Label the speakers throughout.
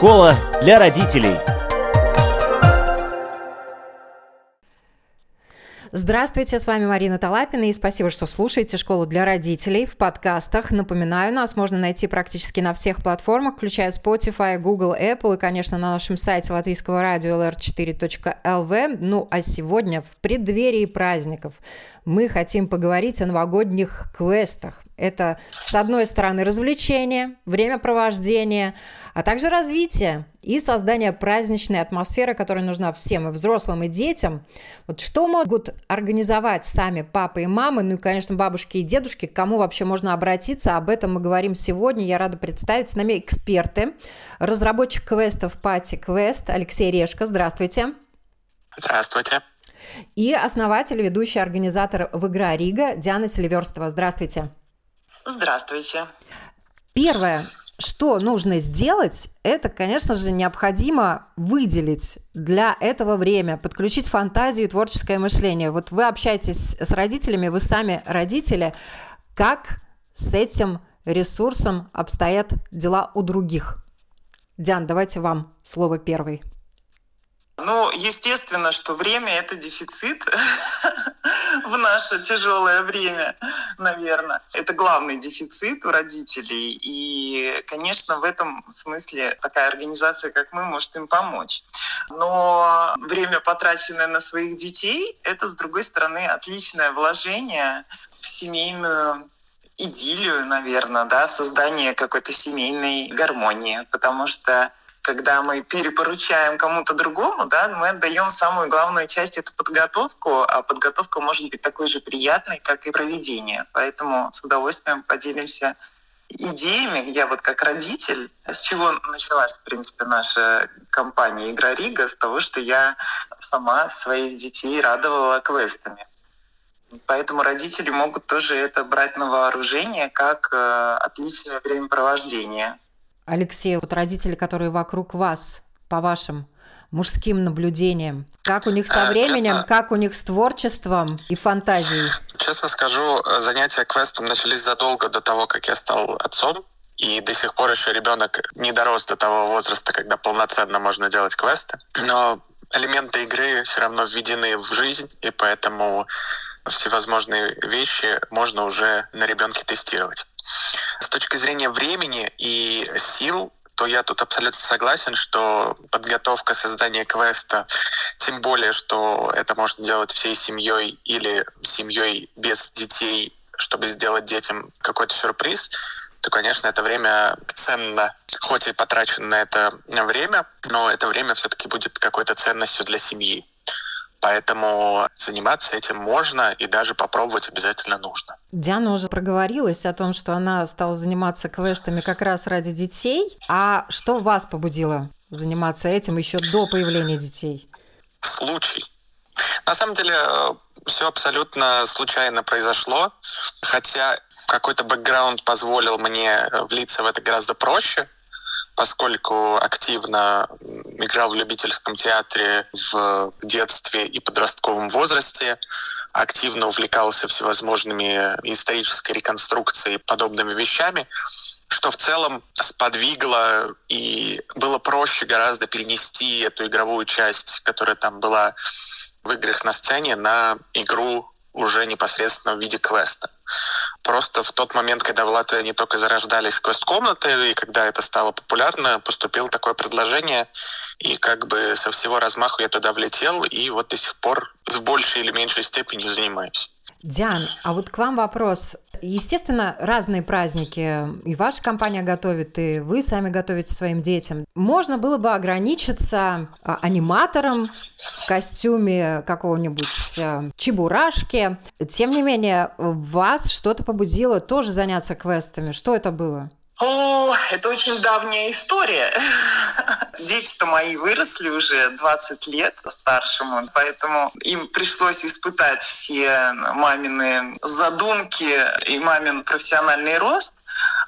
Speaker 1: Школа для родителей.
Speaker 2: Здравствуйте, с вами Марина Талапина и спасибо, что слушаете «Школу для родителей» в подкастах. Напоминаю, нас можно найти практически на всех платформах, включая Spotify, Google, Apple и, конечно, на нашем сайте латвийского радио lr4.lv. Ну, а сегодня в преддверии праздников мы хотим поговорить о новогодних квестах. Это, с одной стороны, развлечение, времяпровождение, а также развитие и создание праздничной атмосферы, которая нужна всем, и взрослым, и детям. Вот что могут организовать сами папы и мамы, ну и, конечно, бабушки и дедушки, к кому вообще можно обратиться, об этом мы говорим сегодня. Я рада представить с нами эксперты, разработчик квестов Пати Квест Алексей Решко. Здравствуйте.
Speaker 3: Здравствуйте.
Speaker 2: И основатель, ведущий организатор в Игра Рига Диана Селиверстова. Здравствуйте.
Speaker 4: Здравствуйте.
Speaker 2: Первое, что нужно сделать, это, конечно же, необходимо выделить для этого время, подключить фантазию и творческое мышление. Вот вы общаетесь с родителями, вы сами родители. Как с этим ресурсом обстоят дела у других? Диан, давайте вам слово первый.
Speaker 4: Ну, естественно, что время это дефицит в наше тяжелое время, наверное. Это главный дефицит у родителей. И, конечно, в этом смысле такая организация, как мы, может им помочь. Но время, потраченное на своих детей, это, с другой стороны, отличное вложение в семейную идиллию, наверное, да, создание какой-то семейной гармонии, потому что когда мы перепоручаем кому-то другому, да, мы отдаем самую главную часть, это подготовку, а подготовка может быть такой же приятной, как и проведение. Поэтому с удовольствием поделимся идеями. Я вот как родитель, с чего началась, в принципе, наша компания «Игра Рига», с того, что я сама своих детей радовала квестами. Поэтому родители могут тоже это брать на вооружение как э, отличное времяпровождение.
Speaker 2: Алексей, вот родители, которые вокруг вас, по вашим мужским наблюдениям, как у них со э, временем, Честно, как у них с творчеством и фантазией?
Speaker 3: Честно скажу, занятия квестом начались задолго до того, как я стал отцом. И до сих пор еще ребенок не дорос до того возраста, когда полноценно можно делать квесты. Но элементы игры все равно введены в жизнь, и поэтому всевозможные вещи можно уже на ребенке тестировать. С точки зрения времени и сил, то я тут абсолютно согласен, что подготовка создания квеста, тем более, что это можно делать всей семьей или семьей без детей, чтобы сделать детям какой-то сюрприз, то, конечно, это время ценно. Хоть и потрачено на это время, но это время все-таки будет какой-то ценностью для семьи. Поэтому заниматься этим можно и даже попробовать обязательно нужно.
Speaker 2: Диана уже проговорилась о том, что она стала заниматься квестами как раз ради детей. А что вас побудило заниматься этим еще до появления детей?
Speaker 3: Случай. На самом деле э, все абсолютно случайно произошло, хотя какой-то бэкграунд позволил мне влиться в это гораздо проще поскольку активно играл в любительском театре в детстве и подростковом возрасте, активно увлекался всевозможными исторической реконструкцией и подобными вещами, что в целом сподвигло и было проще гораздо перенести эту игровую часть, которая там была в играх на сцене, на игру уже непосредственно в виде квеста. Просто в тот момент, когда в Латвии они только зарождались квест-комнаты, и когда это стало популярно, поступило такое предложение, и как бы со всего размаху я туда влетел, и вот до сих пор с большей или меньшей степенью занимаюсь.
Speaker 2: Диан, а вот к вам вопрос. Естественно, разные праздники и ваша компания готовит, и вы сами готовите своим детям. Можно было бы ограничиться а, аниматором в костюме какого-нибудь а, чебурашки. Тем не менее, вас что-то побудило тоже заняться квестами. Что это было?
Speaker 4: О, это очень давняя история. Дети-то мои выросли уже 20 лет старшему, поэтому им пришлось испытать все мамины задумки и мамин профессиональный рост.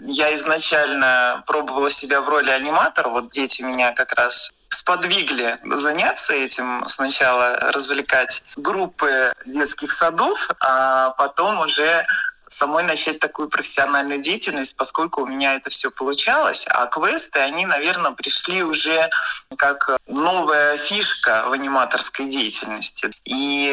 Speaker 4: Я изначально пробовала себя в роли аниматора. Вот дети меня как раз сподвигли заняться этим. Сначала развлекать группы детских садов, а потом уже самой начать такую профессиональную деятельность, поскольку у меня это все получалось. А квесты, они, наверное, пришли уже как новая фишка в аниматорской деятельности. И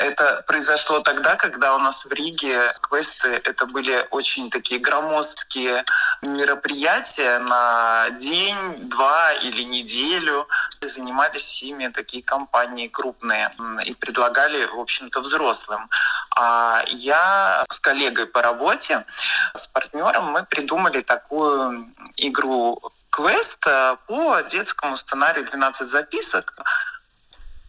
Speaker 4: это произошло тогда, когда у нас в Риге квесты это были очень такие громоздкие мероприятия на день, два или неделю. Занимались ими такие компании крупные и предлагали, в общем-то, взрослым. А я с коллегой по работе, с партнером, мы придумали такую игру квест по детскому сценарию 12 записок.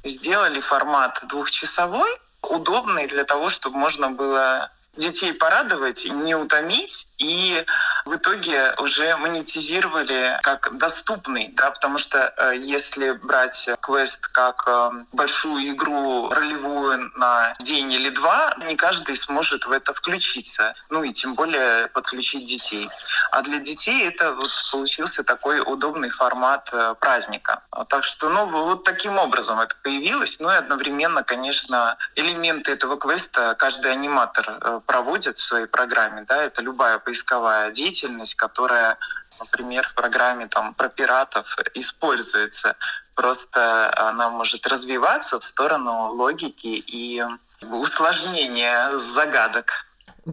Speaker 4: Сделали формат двухчасовой, удобный для того, чтобы можно было детей порадовать, не утомить, и в итоге уже монетизировали как доступный, да, потому что э, если брать квест как э, большую игру ролевую на день или два, не каждый сможет в это включиться, ну и тем более подключить детей. А для детей это вот получился такой удобный формат э, праздника. Так что, ну, вот таким образом это появилось, ну и одновременно, конечно, элементы этого квеста каждый аниматор проводит в своей программе, да, это любая поисковая деятельность, которая, например, в программе там, про пиратов используется. Просто она может развиваться в сторону логики и усложнения загадок.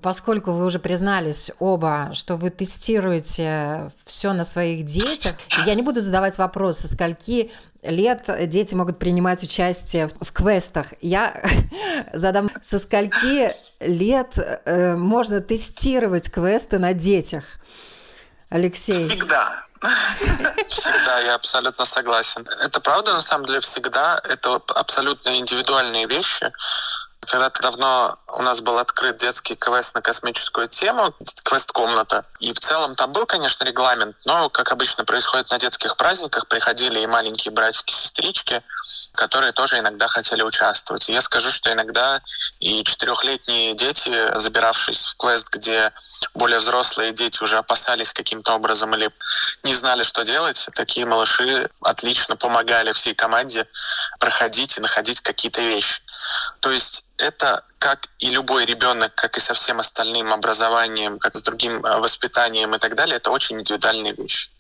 Speaker 2: Поскольку вы уже признались оба, что вы тестируете все на своих детях, я не буду задавать вопросы, скольки лет дети могут принимать участие в квестах. Я задам, со скольки лет э, можно тестировать квесты на детях? Алексей.
Speaker 4: Всегда.
Speaker 3: Всегда, я абсолютно согласен. Это правда, на самом деле, всегда. Это абсолютно индивидуальные вещи. Когда-то давно у нас был открыт детский квест на космическую тему, квест-комната. И в целом там был, конечно, регламент, но, как обычно происходит на детских праздниках, приходили и маленькие братики-сестрички, которые тоже иногда хотели участвовать. И я скажу, что иногда и четырехлетние дети, забиравшись в квест, где более взрослые дети уже опасались каким-то образом или не знали, что делать, такие малыши отлично помогали всей команде проходить и находить какие-то вещи. То есть это как и любой ребенок, как и со всем остальным образованием, как с другим э, воспитанием и так далее, это очень индивидуальные вещи.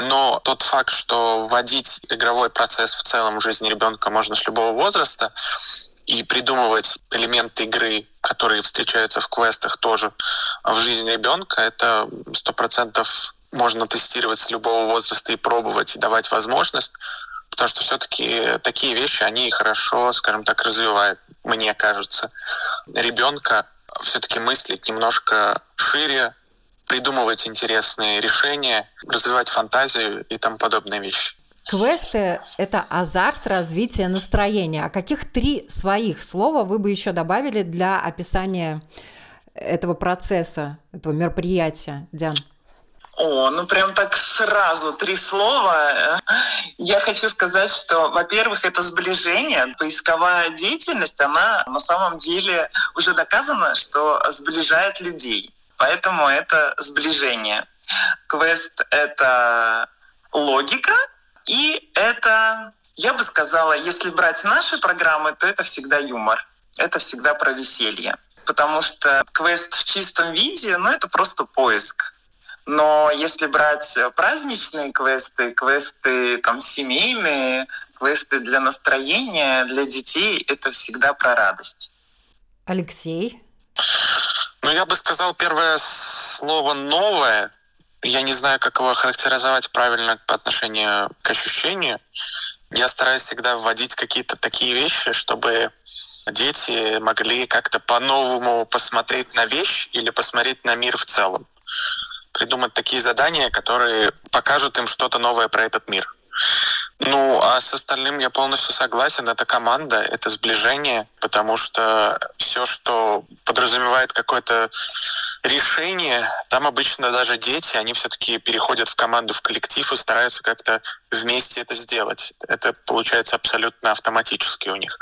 Speaker 3: Но тот факт, что вводить игровой процесс в целом в жизни ребенка можно с любого возраста и придумывать элементы игры, которые встречаются в квестах тоже в жизни ребенка, это сто процентов можно тестировать с любого возраста и пробовать, и давать возможность потому что все-таки такие вещи, они хорошо, скажем так, развивают, мне кажется, ребенка все-таки мыслить немножко шире, придумывать интересные решения, развивать фантазию и тому подобные вещи.
Speaker 2: Квесты – это азарт развития настроения. А каких три своих слова вы бы еще добавили для описания этого процесса, этого мероприятия, Диан?
Speaker 4: О, ну прям так сразу три слова. Я хочу сказать, что, во-первых, это сближение. Поисковая деятельность, она на самом деле уже доказана, что сближает людей. Поэтому это сближение. Квест — это логика, и это, я бы сказала, если брать наши программы, то это всегда юмор. Это всегда про веселье. Потому что квест в чистом виде, ну, это просто поиск но если брать э, праздничные квесты, квесты там семейные, квесты для настроения, для детей, это всегда про радость.
Speaker 2: Алексей?
Speaker 3: Ну, я бы сказал первое слово «новое». Я не знаю, как его характеризовать правильно по отношению к ощущению. Я стараюсь всегда вводить какие-то такие вещи, чтобы дети могли как-то по-новому посмотреть на вещь или посмотреть на мир в целом придумать такие задания, которые покажут им что-то новое про этот мир. Ну, а с остальным я полностью согласен. Это команда, это сближение, потому что все, что подразумевает какое-то решение, там обычно даже дети, они все-таки переходят в команду, в коллектив и стараются как-то вместе это сделать. Это получается абсолютно автоматически у них.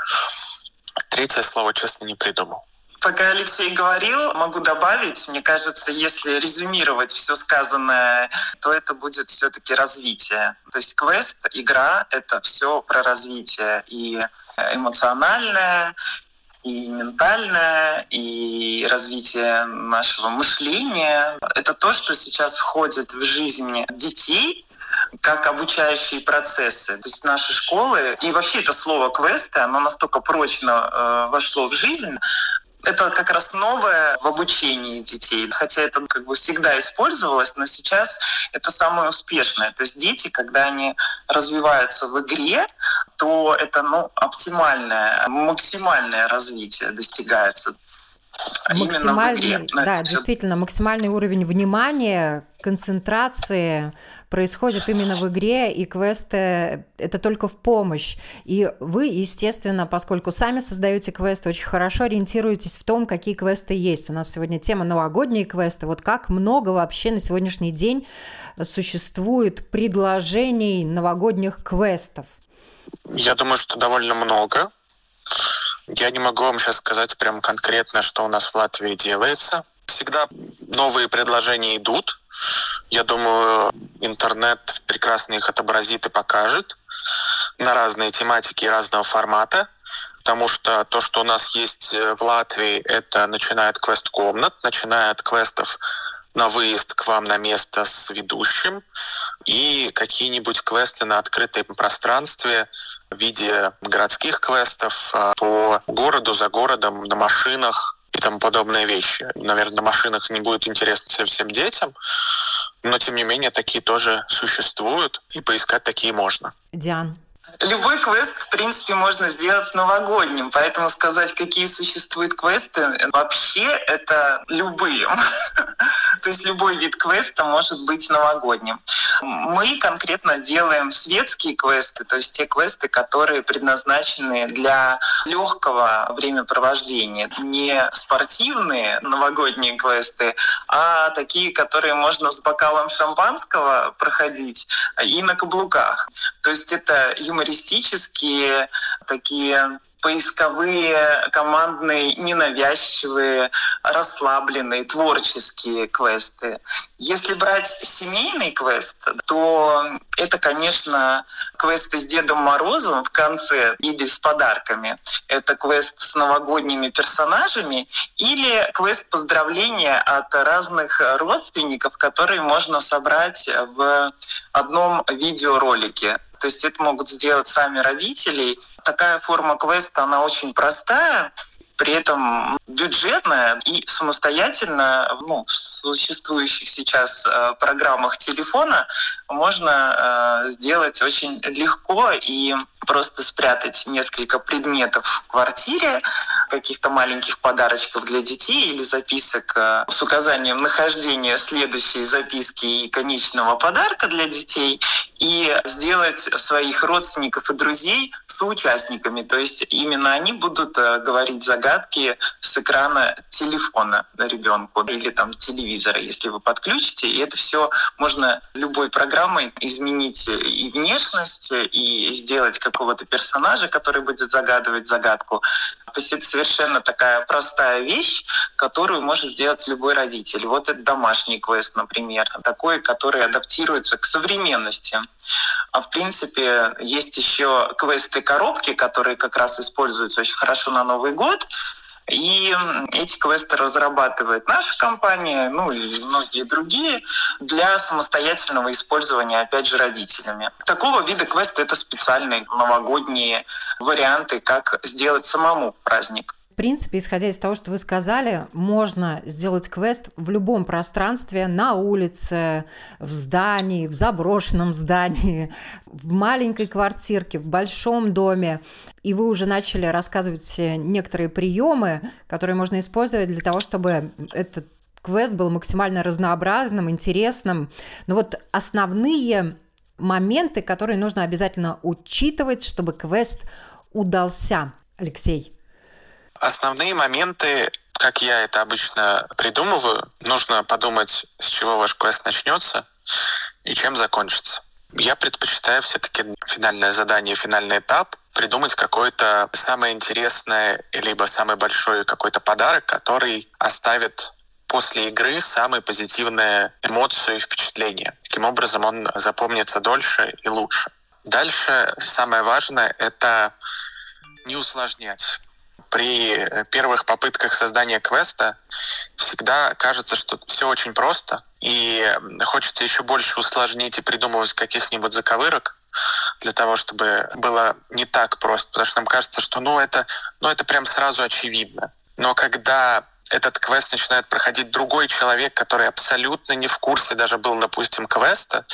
Speaker 3: Третье слово, честно, не придумал.
Speaker 4: Пока Алексей говорил, могу добавить, мне кажется, если резюмировать все сказанное, то это будет все-таки развитие. То есть квест, игра — это все про развитие и эмоциональное, и ментальное, и развитие нашего мышления. Это то, что сейчас входит в жизнь детей, как обучающие процессы. То есть наши школы, и вообще это слово квесты, оно настолько прочно э, вошло в жизнь, это как раз новое в обучении детей. Хотя это как бы всегда использовалось, но сейчас это самое успешное. То есть дети, когда они развиваются в игре, то это ну, оптимальное, максимальное развитие достигается.
Speaker 2: Максимальный, да, действительно, максимальный уровень внимания, концентрации, происходит именно в игре, и квесты — это только в помощь. И вы, естественно, поскольку сами создаете квесты, очень хорошо ориентируетесь в том, какие квесты есть. У нас сегодня тема новогодние квесты. Вот как много вообще на сегодняшний день существует предложений новогодних квестов?
Speaker 3: Я думаю, что довольно много. Я не могу вам сейчас сказать прям конкретно, что у нас в Латвии делается. Всегда новые предложения идут. Я думаю, интернет прекрасно их отобразит и покажет на разные тематики и разного формата. Потому что то, что у нас есть э, в Латвии, это начиная от квест-комнат, начиная от квестов на выезд к вам на место с ведущим и какие-нибудь квесты на открытом пространстве в виде городских квестов а, по городу, за городом, на машинах, и тому подобные вещи. Наверное, на машинах не будет интересно всем детям, но тем не менее такие тоже существуют, и поискать такие можно.
Speaker 2: Диан,
Speaker 4: Любой квест, в принципе, можно сделать новогодним, поэтому сказать, какие существуют квесты, вообще это любые. То есть любой вид квеста может быть новогодним. Мы конкретно делаем светские квесты, то есть те квесты, которые предназначены для легкого времяпровождения. Не спортивные новогодние квесты, а такие, которые можно с бокалом шампанского проходить и на каблуках. То есть это юмористические юмористические, такие поисковые, командные, ненавязчивые, расслабленные, творческие квесты. Если брать семейный квест, то это, конечно, квесты с Дедом Морозом в конце или с подарками. Это квест с новогодними персонажами или квест поздравления от разных родственников, которые можно собрать в одном видеоролике. То есть это могут сделать сами родители. Такая форма квеста, она очень простая, при этом бюджетная и самостоятельно ну, в существующих сейчас э, программах телефона можно э, сделать очень легко и просто спрятать несколько предметов в квартире, каких-то маленьких подарочков для детей или записок э, с указанием нахождения следующей записки и конечного подарка для детей и сделать своих родственников и друзей соучастниками. То есть именно они будут э, говорить загадки с экрана телефона ребенку или там телевизора, если вы подключите. И это все можно любой программой изменить и внешность, и сделать какого-то персонажа, который будет загадывать загадку. Совершенно такая простая вещь, которую может сделать любой родитель. Вот это домашний квест, например, такой, который адаптируется к современности. А в принципе есть еще квесты-коробки, которые как раз используются очень хорошо на Новый год. И эти квесты разрабатывает наша компания, ну и многие другие, для самостоятельного использования, опять же, родителями. Такого вида квесты — это специальные новогодние варианты, как сделать самому праздник
Speaker 2: принципе, исходя из того, что вы сказали, можно сделать квест в любом пространстве, на улице, в здании, в заброшенном здании, в маленькой квартирке, в большом доме. И вы уже начали рассказывать некоторые приемы, которые можно использовать для того, чтобы этот квест был максимально разнообразным, интересным. Но вот основные моменты, которые нужно обязательно учитывать, чтобы квест удался. Алексей.
Speaker 3: Основные моменты, как я это обычно придумываю, нужно подумать, с чего ваш квест начнется и чем закончится. Я предпочитаю все-таки финальное задание, финальный этап придумать какое-то самое интересное, либо самый большой какой-то подарок, который оставит после игры самые позитивные эмоции и впечатления. Таким образом, он запомнится дольше и лучше. Дальше самое важное — это не усложнять при первых попытках создания квеста всегда кажется, что все очень просто, и хочется еще больше усложнить и придумывать каких-нибудь заковырок, для того, чтобы было не так просто, потому что нам кажется, что ну это, ну это прям сразу очевидно. Но когда этот квест начинает проходить другой человек, который абсолютно не в курсе даже был, допустим, квеста,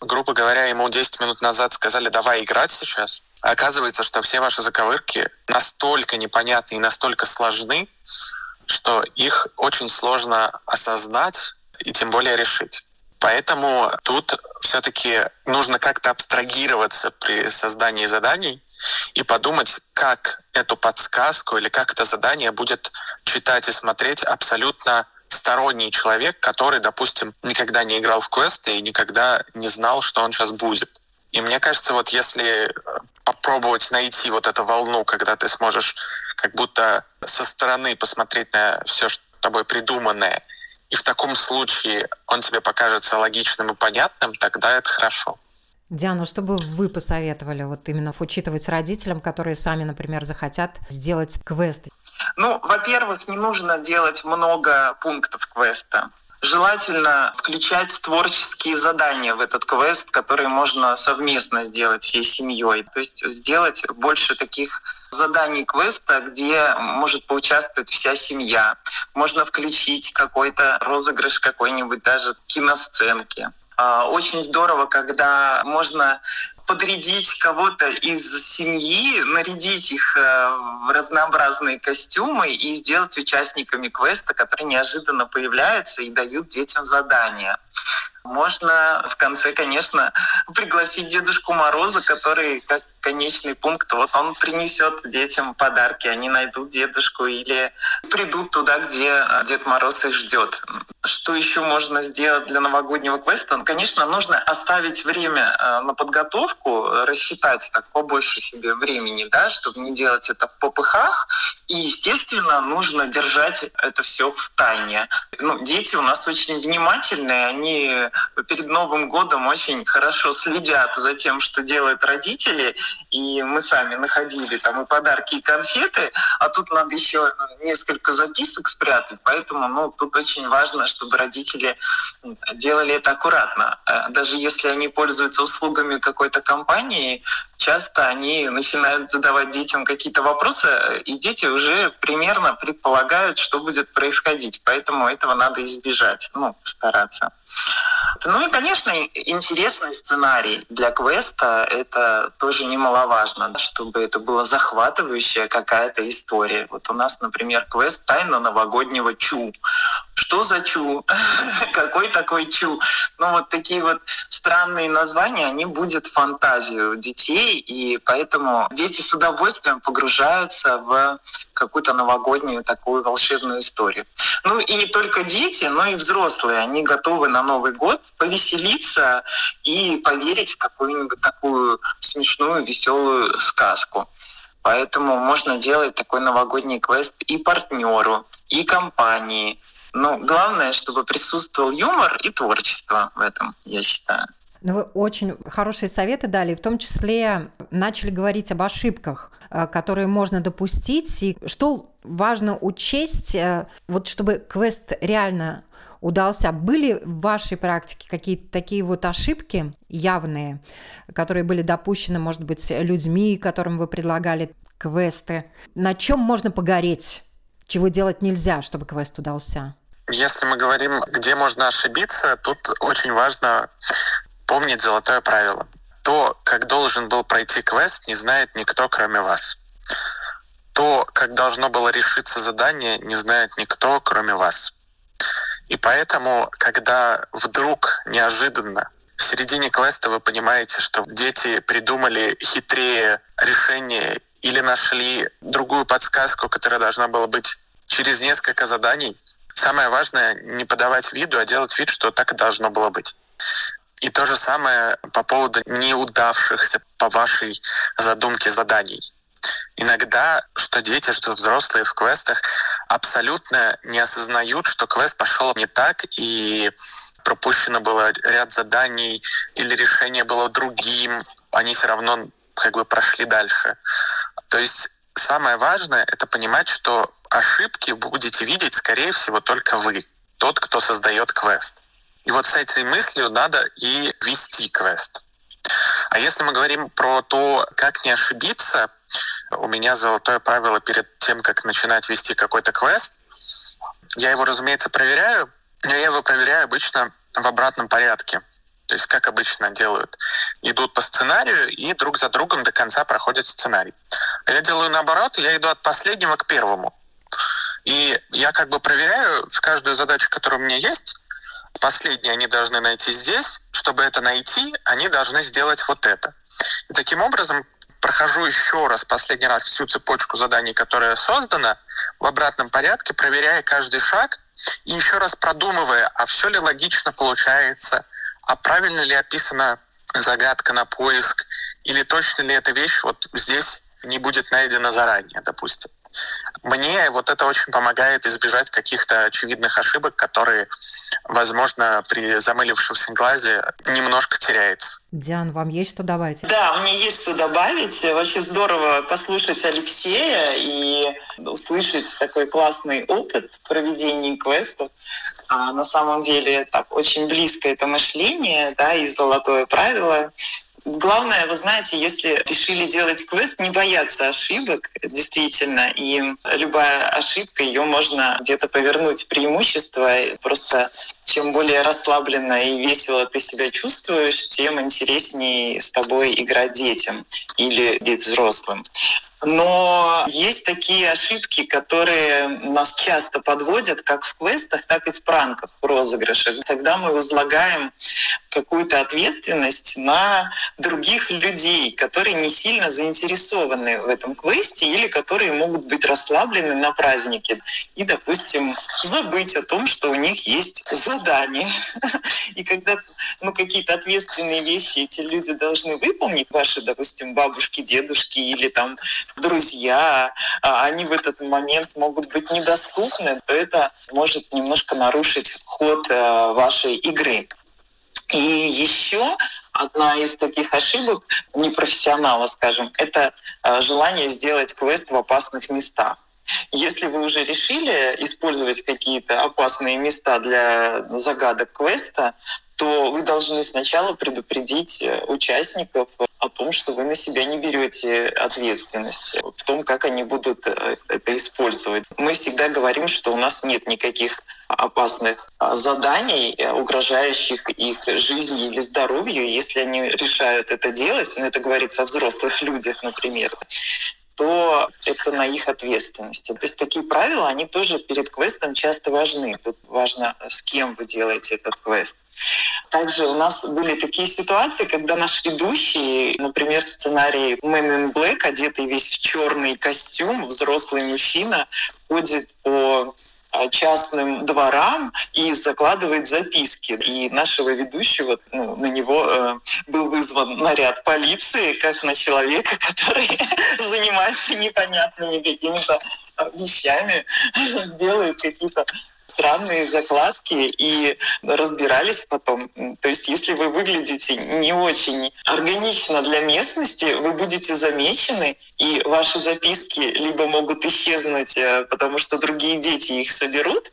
Speaker 3: грубо говоря, ему 10 минут назад сказали, давай играть сейчас, оказывается, что все ваши заковырки настолько непонятны и настолько сложны, что их очень сложно осознать и тем более решить. Поэтому тут все-таки нужно как-то абстрагироваться при создании заданий и подумать, как эту подсказку или как это задание будет читать и смотреть абсолютно сторонний человек, который, допустим, никогда не играл в квесты и никогда не знал, что он сейчас будет. И мне кажется, вот если попробовать найти вот эту волну, когда ты сможешь как будто со стороны посмотреть на все, что тобой придуманное, и в таком случае он тебе покажется логичным и понятным, тогда это хорошо.
Speaker 2: Диана, что бы вы посоветовали вот именно учитывать родителям, которые сами, например, захотят сделать квест?
Speaker 4: Ну, во-первых, не нужно делать много пунктов квеста. Желательно включать творческие задания в этот квест, которые можно совместно сделать всей семьей. То есть сделать больше таких заданий квеста, где может поучаствовать вся семья. Можно включить какой-то розыгрыш какой-нибудь даже киносценки. А, очень здорово, когда можно подрядить кого-то из семьи, нарядить их э, в разнообразные костюмы и сделать участниками квеста, которые неожиданно появляются и дают детям задания. Можно в конце, конечно, пригласить Дедушку Мороза, который как конечный пункт, вот он принесет детям подарки, они найдут дедушку или придут туда, где Дед Мороз их ждет. Что еще можно сделать для новогоднего квеста? Ну, конечно, нужно оставить время э, на подготовку, рассчитать как побольше себе времени, да, чтобы не делать это в попыхах. И, естественно, нужно держать это все в тайне. Ну, дети у нас очень внимательные, они перед Новым годом очень хорошо следят за тем, что делают родители, и мы сами находили там и подарки, и конфеты, а тут надо еще несколько записок спрятать, поэтому ну, тут очень важно, чтобы родители делали это аккуратно. Э, даже если они пользуются услугами какой-то компании, часто они начинают задавать детям какие-то вопросы, и дети уже примерно предполагают, что будет происходить. Поэтому этого надо избежать, ну, стараться. Ну и, конечно, интересный сценарий для квеста — это тоже немаловажно, чтобы это была захватывающая какая-то история. Вот у нас, например, квест «Тайна новогоднего Чу». Что за Чу? Какой такой Чу? Ну вот такие вот странные названия, они будут фантазию детей, и поэтому дети с удовольствием погружаются в какую-то новогоднюю такую волшебную историю. Ну и не только дети, но и взрослые. Они готовы на Новый год повеселиться и поверить в какую-нибудь такую смешную, веселую сказку. Поэтому можно делать такой новогодний квест и партнеру, и компании. Но главное, чтобы присутствовал юмор и творчество в этом, я считаю.
Speaker 2: Ну, вы очень хорошие советы дали, в том числе начали говорить об ошибках, которые можно допустить, и что важно учесть, э, вот чтобы квест реально удался. Были в вашей практике какие-то такие вот ошибки явные, которые были допущены, может быть, людьми, которым вы предлагали квесты? На чем можно погореть? Чего делать нельзя, чтобы квест удался?
Speaker 3: Если мы говорим, где можно ошибиться, тут очень важно помнить золотое правило. То, как должен был пройти квест, не знает никто, кроме вас. То, как должно было решиться задание, не знает никто, кроме вас. И поэтому, когда вдруг неожиданно в середине квеста вы понимаете, что дети придумали хитрее решение или нашли другую подсказку, которая должна была быть через несколько заданий, самое важное не подавать виду, а делать вид, что так и должно было быть. И то же самое по поводу неудавшихся по вашей задумке заданий. Иногда что дети, что взрослые в квестах абсолютно не осознают, что квест пошел не так, и пропущено было ряд заданий, или решение было другим, они все равно как бы прошли дальше. То есть самое важное — это понимать, что ошибки будете видеть, скорее всего, только вы, тот, кто создает квест. И вот с этой мыслью надо и вести квест. А если мы говорим про то, как не ошибиться, у меня золотое правило перед тем, как начинать вести какой-то квест. Я его, разумеется, проверяю, но я его проверяю обычно в обратном порядке. То есть, как обычно делают, идут по сценарию и друг за другом до конца проходят сценарий. А я делаю наоборот, я иду от последнего к первому. И я как бы проверяю каждую задачу, которая у меня есть, последние они должны найти здесь, чтобы это найти, они должны сделать вот это. И таким образом прохожу еще раз, последний раз всю цепочку заданий, которая создана, в обратном порядке, проверяя каждый шаг и еще раз продумывая, а все ли логично получается, а правильно ли описана загадка на поиск, или точно ли эта вещь вот здесь не будет найдена заранее, допустим. Мне вот это очень помогает избежать каких-то очевидных ошибок, которые, возможно, при замылившемся глазе немножко теряется.
Speaker 2: Диан, вам есть что добавить?
Speaker 4: Да, мне есть что добавить. Вообще здорово послушать Алексея и услышать такой классный опыт проведения квестов. А на самом деле так очень близко это мышление, да, и золотое правило Главное, вы знаете, если решили делать квест, не бояться ошибок, действительно. И любая ошибка, ее можно где-то повернуть в преимущество. Просто чем более расслабленно и весело ты себя чувствуешь, тем интереснее с тобой играть детям или быть взрослым. Но есть такие ошибки, которые нас часто подводят как в квестах, так и в пранках, в розыгрышах. Тогда мы возлагаем какую-то ответственность на других людей, которые не сильно заинтересованы в этом квесте или которые могут быть расслаблены на празднике и, допустим, забыть о том, что у них есть задание. И когда ну, какие-то ответственные вещи эти люди должны выполнить, ваши, допустим, бабушки, дедушки или там друзья, а они в этот момент могут быть недоступны, то это может немножко нарушить ход э, вашей игры. И еще одна из таких ошибок непрофессионала, скажем, это э, желание сделать квест в опасных местах. Если вы уже решили использовать какие-то опасные места для загадок квеста, то вы должны сначала предупредить э, участников о том, что вы на себя не берете ответственность в том, как они будут э, это использовать. Мы всегда говорим, что у нас нет никаких опасных а, заданий, э, угрожающих их жизни или здоровью. Если они решают это делать, ну это говорится о взрослых людях, например, то это на их ответственности. То есть такие правила, они тоже перед квестом часто важны. Тут важно, с кем вы делаете этот квест. Также у нас были такие ситуации, когда наш ведущий, например, сценарий Man in Black, одетый весь в черный костюм, взрослый мужчина, ходит по частным дворам и закладывает записки. И нашего ведущего, ну, на него э, был вызван наряд полиции, как на человека, который занимается непонятными какими-то вещами, сделает какие-то странные закладки и разбирались потом. То есть если вы выглядите не очень органично для местности, вы будете замечены, и ваши записки либо могут исчезнуть, э, потому что другие дети их соберут,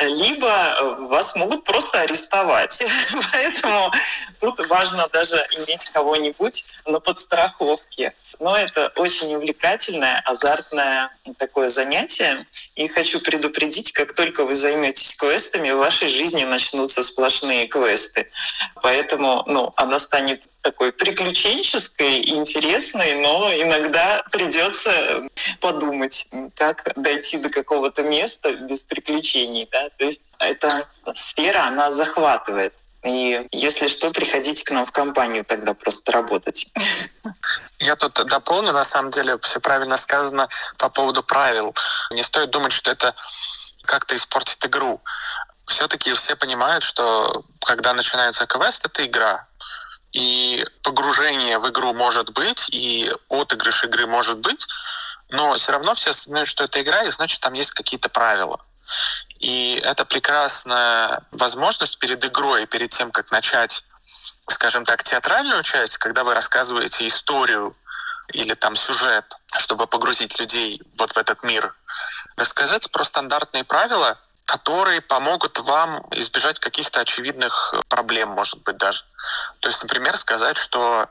Speaker 4: либо вас могут просто арестовать. Поэтому тут важно даже иметь кого-нибудь на подстраховке. Но это очень увлекательное, азартное такое занятие. И хочу предупредить, как только вы займетесь квестами, в вашей жизни начнутся сплошные квесты. Поэтому ну, она станет такой приключенческой, интересной, но иногда придется подумать, как дойти до какого-то места без приключений. Да? То есть эта сфера, она захватывает. И если что, приходите к нам в компанию тогда просто работать.
Speaker 3: Я тут дополню, на самом деле все правильно сказано по поводу правил. Не стоит думать, что это как-то испортит игру. Все-таки все понимают, что когда начинается квест, это игра. И погружение в игру может быть, и отыгрыш игры может быть, но все равно все осознают, что это игра, и значит там есть какие-то правила. И это прекрасная возможность перед игрой, перед тем, как начать, скажем так, театральную часть, когда вы рассказываете историю или там сюжет, чтобы погрузить людей вот в этот мир. Рассказать про стандартные правила, которые помогут вам избежать каких-то очевидных проблем, может быть, даже. То есть, например, сказать, что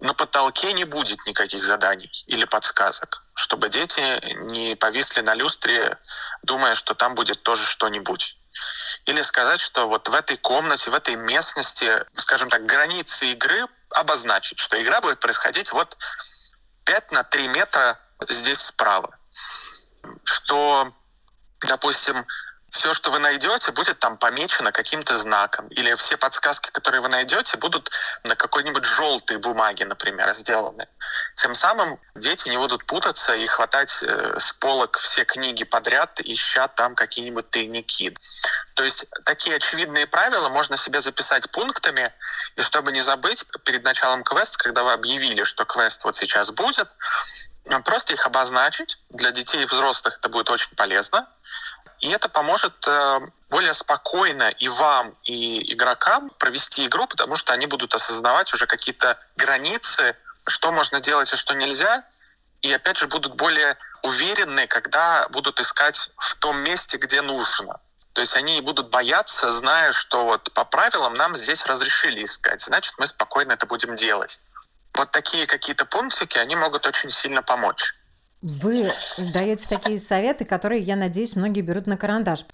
Speaker 3: на потолке не будет никаких заданий или подсказок, чтобы дети не повисли на люстре, думая, что там будет тоже что-нибудь. Или сказать, что вот в этой комнате, в этой местности, скажем так, границы игры обозначить, что игра будет происходить вот 5 на 3 метра здесь справа. Что, допустим, все, что вы найдете, будет там помечено каким-то знаком. Или все подсказки, которые вы найдете, будут на какой-нибудь желтой бумаге, например, сделаны. Тем самым дети не будут путаться и хватать э, с полок все книги подряд, ища там какие-нибудь тайники. То есть такие очевидные правила можно себе записать пунктами, и чтобы не забыть, перед началом квеста, когда вы объявили, что квест вот сейчас будет, просто их обозначить. Для детей и взрослых это будет очень полезно. И это поможет э, более спокойно и вам, и игрокам провести игру, потому что они будут осознавать уже какие-то границы, что можно делать и что нельзя, и опять же будут более уверены, когда будут искать в том месте, где нужно. То есть они будут бояться, зная, что вот по правилам нам здесь разрешили искать, значит мы спокойно это будем делать. Вот такие какие-то пунктики, они могут очень сильно помочь.
Speaker 2: Вы даете такие советы, которые, я надеюсь, многие берут на карандаш.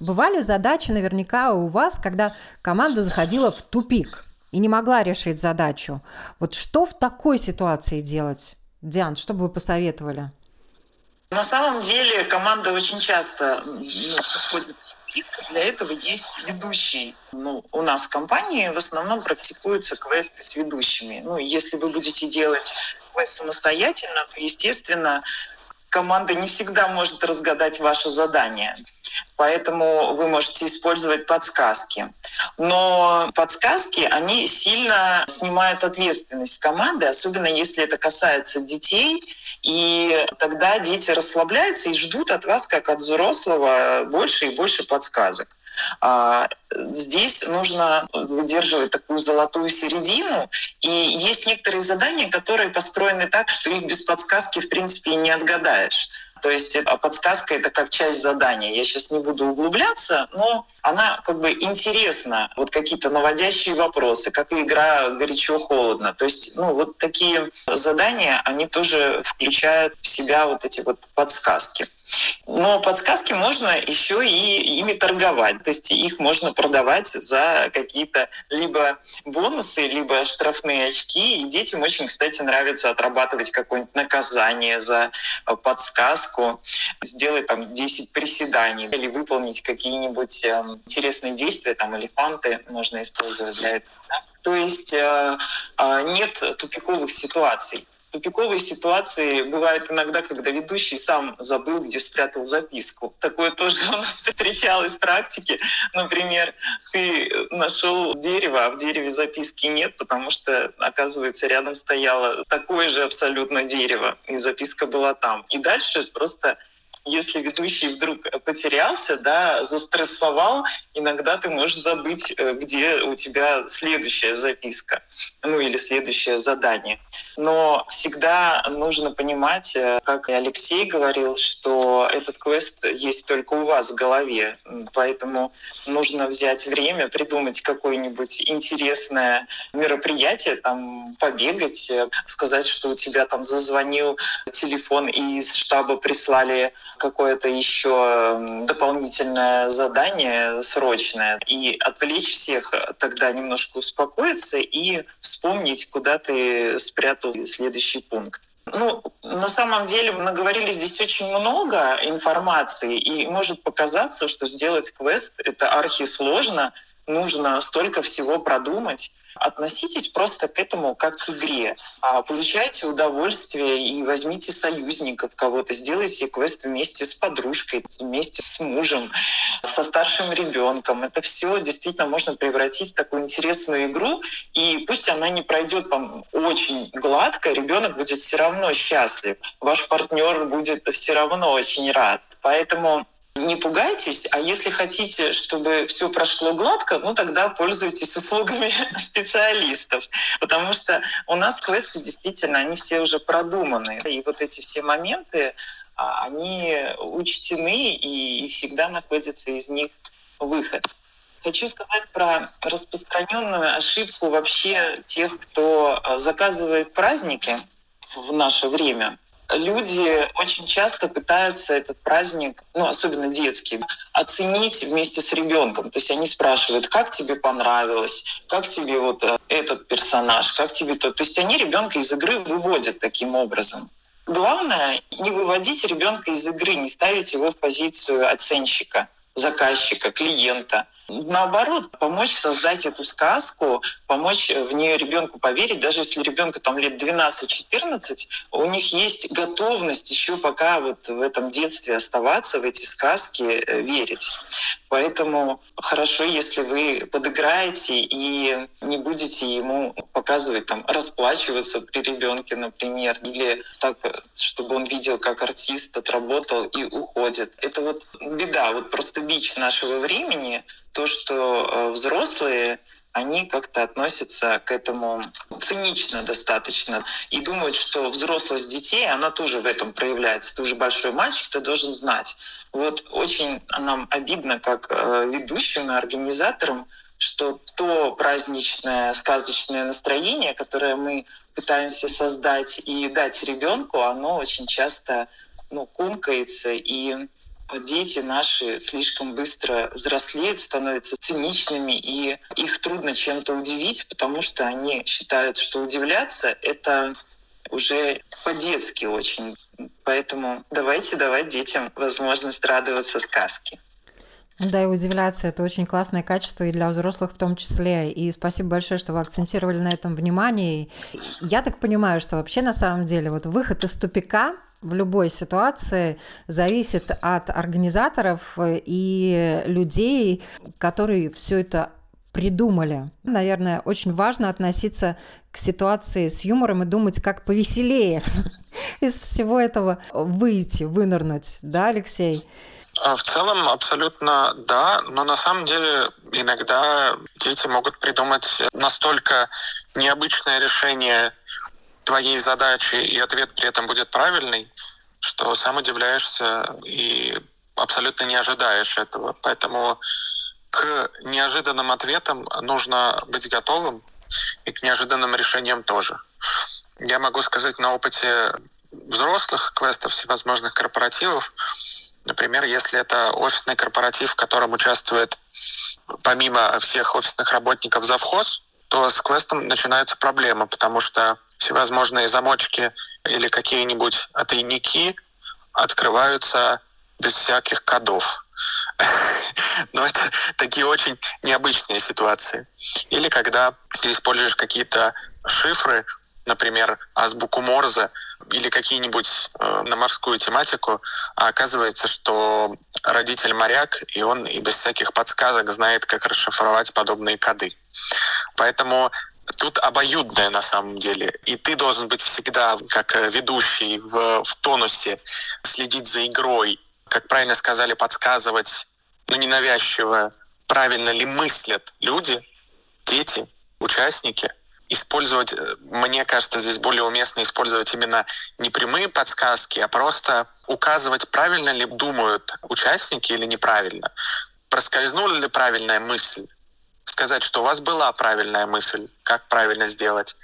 Speaker 2: Бывали задачи наверняка у вас, когда команда заходила в тупик и не могла решить задачу. Вот что в такой ситуации делать? Диан, что бы вы посоветовали?
Speaker 4: На самом деле команда очень часто ну, подходит для этого есть ведущий. Ну, у нас в компании в основном практикуются квесты с ведущими. Ну, если вы будете делать квест самостоятельно, то, естественно, команда не всегда может разгадать ваше задание. Поэтому вы можете использовать подсказки. Но подсказки, они сильно снимают ответственность команды, особенно если это касается детей. И тогда дети расслабляются и ждут от вас, как от взрослого, больше и больше подсказок. А, здесь нужно выдерживать такую золотую середину. И есть некоторые задания, которые построены так, что их без подсказки, в принципе, и не отгадаешь. То есть а подсказка — это как часть задания. Я сейчас не буду углубляться, но она как бы интересна. Вот какие-то наводящие вопросы, как игра горячо-холодно. То есть ну, вот такие задания, они тоже включают в себя вот эти вот подсказки. Но подсказки можно еще и ими торговать. То есть их можно продавать за какие-то либо бонусы, либо штрафные очки. И детям очень, кстати, нравится отрабатывать какое-нибудь наказание за э, подсказку, сделать там 10 приседаний или выполнить какие-нибудь э, интересные действия, там элефанты можно использовать для этого. Да? То есть э, э, нет тупиковых ситуаций. Тупиковые ситуации бывают иногда, когда ведущий сам забыл, где спрятал записку. Такое тоже у нас встречалось в практике. Например, ты нашел дерево, а в дереве записки нет, потому что, оказывается, рядом стояло такое же абсолютно дерево, и записка была там. И дальше просто если ведущий вдруг потерялся, да, застрессовал, иногда ты можешь забыть, э, где у тебя следующая записка, ну или следующее задание. Но всегда нужно понимать, э, как и Алексей говорил, что этот квест есть только у вас в голове, поэтому нужно взять время, придумать какое-нибудь интересное мероприятие, там побегать, э, сказать, что у тебя там зазвонил телефон и из штаба прислали какое-то еще дополнительное задание срочное и отвлечь всех, тогда немножко успокоиться и вспомнить, куда ты спрятал следующий пункт. Ну, на самом деле мы наговорили здесь очень много информации, и может показаться, что сделать квест — это архисложно, нужно столько всего продумать. Относитесь просто к этому как к игре. А получайте удовольствие и возьмите союзников кого-то, сделайте квест вместе с подружкой, вместе с мужем, со старшим ребенком. Это все действительно можно превратить в такую интересную игру, и пусть она не пройдет там очень гладко, ребенок будет все равно счастлив, ваш партнер будет все равно очень рад. Поэтому не пугайтесь, а если хотите, чтобы все прошло гладко, ну тогда пользуйтесь услугами специалистов, потому что у нас квесты действительно, они все уже продуманы, и вот эти все моменты, а, они учтены, и всегда находится из них выход. Хочу сказать про распространенную ошибку вообще тех, кто а, заказывает праздники в наше время люди очень часто пытаются этот праздник, ну, особенно детский, оценить вместе с ребенком. То есть они спрашивают, как тебе понравилось, как тебе вот э, этот персонаж, как тебе то. То есть они ребенка из игры выводят таким образом. Главное не выводить ребенка из игры, не ставить его в позицию оценщика, заказчика, клиента – наоборот, помочь создать эту сказку, помочь в нее ребенку поверить, даже если ребенка там лет 12-14, у них есть готовность еще пока вот в этом детстве оставаться, в эти сказки э, верить. Поэтому хорошо, если вы подыграете и не будете ему показывать, там, расплачиваться при ребенке, например, или так, чтобы он видел, как артист отработал и уходит. Это вот беда, вот просто бич нашего времени, то, что э, взрослые они как-то относятся к этому цинично достаточно и думают, что взрослость детей, она тоже в этом проявляется. Ты уже большой мальчик, ты должен знать. Вот очень нам обидно, как э, ведущим и организаторам, что то праздничное, сказочное настроение, которое мы пытаемся создать и дать ребенку, оно очень часто ну, комкается и дети наши слишком быстро взрослеют, становятся циничными, и их трудно чем-то удивить, потому что они считают, что удивляться — это уже по-детски очень. Поэтому давайте давать детям возможность радоваться сказке.
Speaker 2: Да, и удивляться — это очень классное качество и для взрослых в том числе. И спасибо большое, что вы акцентировали на этом внимание. Я так понимаю, что вообще на самом деле вот выход из тупика в любой ситуации зависит от организаторов и людей, которые все это придумали. Наверное, очень важно относиться к ситуации с юмором и думать, как повеселее из всего этого выйти, вынырнуть, да, Алексей?
Speaker 3: А в целом абсолютно да, но на самом деле иногда дети могут придумать настолько необычное решение твоей задачи, и ответ при этом будет правильный, что сам удивляешься и абсолютно не ожидаешь этого. Поэтому к неожиданным ответам нужно быть готовым, и к неожиданным решениям тоже. Я могу сказать на опыте взрослых квестов, всевозможных корпоративов, Например, если это офисный корпоратив, в котором участвует помимо всех офисных работников завхоз, то с квестом начинаются проблемы, потому что всевозможные замочки или какие-нибудь тайники открываются без всяких кодов. Но это такие очень необычные ситуации. Или когда ты используешь какие-то шифры, например, азбуку Морзе или какие-нибудь э, на морскую тематику, а оказывается, что родитель моряк, и он и без всяких подсказок знает, как расшифровать подобные коды. Поэтому тут обоюдное на самом деле. И ты должен быть всегда, как э, ведущий, в, в тонусе, следить за игрой, как правильно сказали, подсказывать, ну, ненавязчиво, правильно ли мыслят люди, дети, участники. Использовать, э, мне кажется, здесь более уместно использовать именно не прямые подсказки, а просто указывать, правильно ли думают участники или неправильно. Проскользнула ли правильная мысль сказать, что у вас была правильная мысль, как правильно сделать.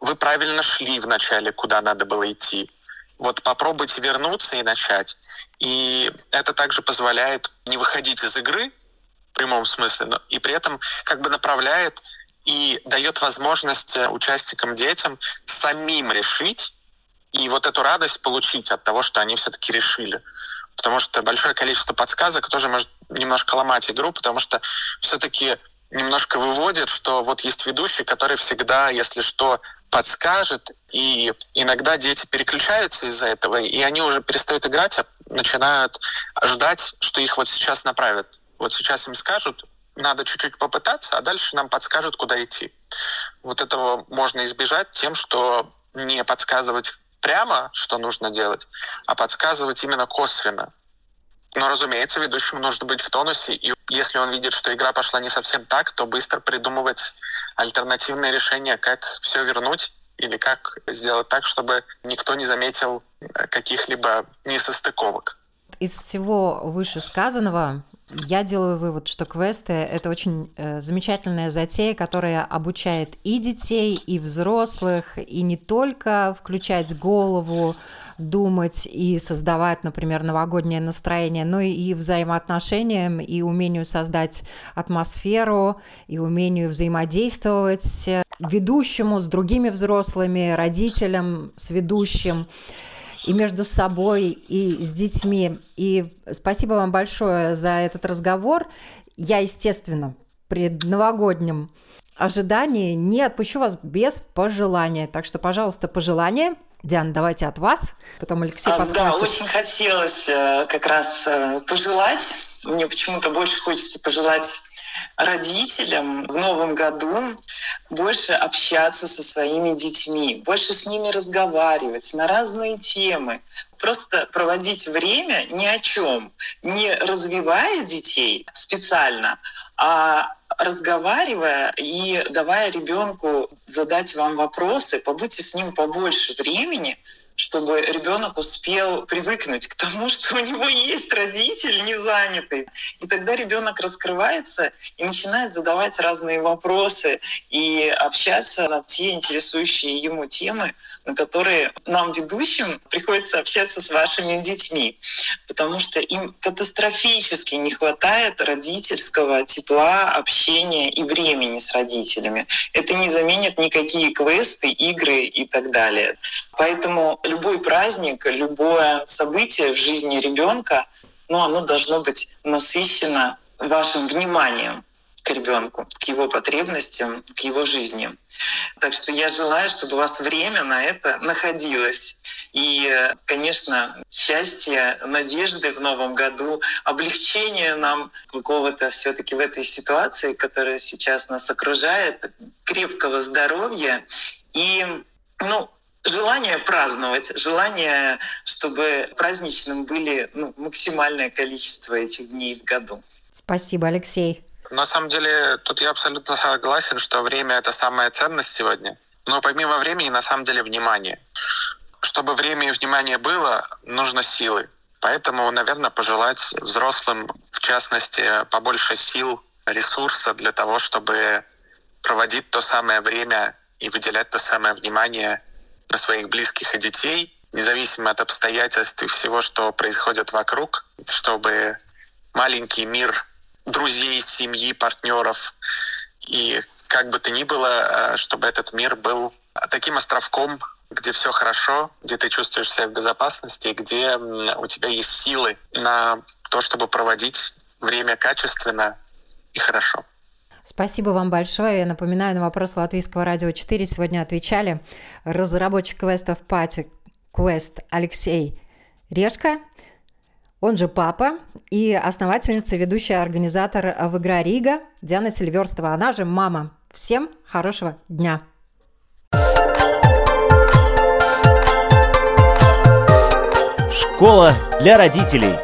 Speaker 3: Вы правильно шли вначале, куда надо было идти. Вот попробуйте вернуться и начать. И это также позволяет не выходить из игры в прямом смысле, но и при этом как бы направляет и дает возможность участникам, детям самим решить и вот эту радость получить от того, что они все-таки решили. Потому что большое количество подсказок тоже может немножко ломать игру, потому что все-таки немножко выводит, что вот есть ведущий, который всегда, если что, подскажет, и иногда дети переключаются из-за этого, и они уже перестают играть, а начинают ждать, что их вот сейчас направят. Вот сейчас им скажут, надо чуть-чуть попытаться, а дальше нам подскажут, куда идти. Вот этого можно избежать тем, что не подсказывать прямо, что нужно делать, а подсказывать именно косвенно. Но, разумеется, ведущему нужно быть в тонусе, и если он видит, что игра пошла не совсем так, то быстро придумывать альтернативное решение, как все вернуть или как сделать так, чтобы никто не заметил э, каких-либо несостыковок.
Speaker 2: Из всего вышесказанного я делаю вывод, что квесты — это очень э, замечательная затея, которая обучает и детей, и взрослых, и не только включать голову, думать и создавать, например, новогоднее настроение, но и взаимоотношениям, и умению создать атмосферу, и умению взаимодействовать ведущему с другими взрослыми, родителям, с ведущим и между собой, и с детьми. И спасибо вам большое за этот разговор. Я, естественно, пред новогодним ожидании не отпущу вас без пожелания. Так что, пожалуйста, пожелания. Диана, давайте от вас, потом Алексей а,
Speaker 4: Да, очень хотелось э, как раз э, пожелать. Мне почему-то больше хочется пожелать родителям в новом году больше общаться со своими детьми, больше с ними разговаривать на разные темы, просто проводить время ни о чем, не развивая детей специально, а разговаривая и давая ребенку задать вам вопросы, побудьте с ним побольше времени, чтобы ребенок успел привыкнуть к тому, что у него есть родитель не занятый. И тогда ребенок раскрывается и начинает задавать разные вопросы и общаться на те интересующие ему темы, на которые нам, ведущим, приходится общаться с вашими детьми, потому что им катастрофически не хватает родительского тепла, общения и времени с родителями. Это не заменит никакие квесты, игры и так далее. Поэтому любой праздник, любое событие в жизни ребенка, ну, оно должно быть насыщено вашим вниманием к ребенку, к его потребностям, к его жизни. Так что я желаю, чтобы у вас время на это находилось. И, конечно, счастья, надежды в новом году, облегчение нам какого-то все таки в этой ситуации, которая сейчас нас окружает, крепкого здоровья и ну, желание праздновать, желание, чтобы праздничным были ну, максимальное количество этих дней в году.
Speaker 2: Спасибо, Алексей.
Speaker 3: На самом деле, тут я абсолютно согласен, что время — это самая ценность сегодня. Но помимо времени, на самом деле, внимание. Чтобы время и внимание было, нужно силы. Поэтому, наверное, пожелать взрослым, в частности, побольше сил, ресурса для того, чтобы проводить то самое время и выделять то самое внимание на своих близких и детей, независимо от обстоятельств и всего, что происходит вокруг, чтобы маленький мир друзей, семьи, партнеров. И как бы то ни было, э, чтобы этот мир был таким островком, где все хорошо, где ты чувствуешь себя в безопасности, где у тебя есть силы на то, чтобы проводить время качественно и хорошо.
Speaker 2: Спасибо вам большое. Я напоминаю, на вопрос Латвийского радио 4 сегодня отвечали разработчик квестов Пати Квест Алексей Решка он же папа, и основательница, ведущая организатор в игра Рига Диана Сильверстова, она же мама. Всем хорошего дня!
Speaker 1: Школа для родителей.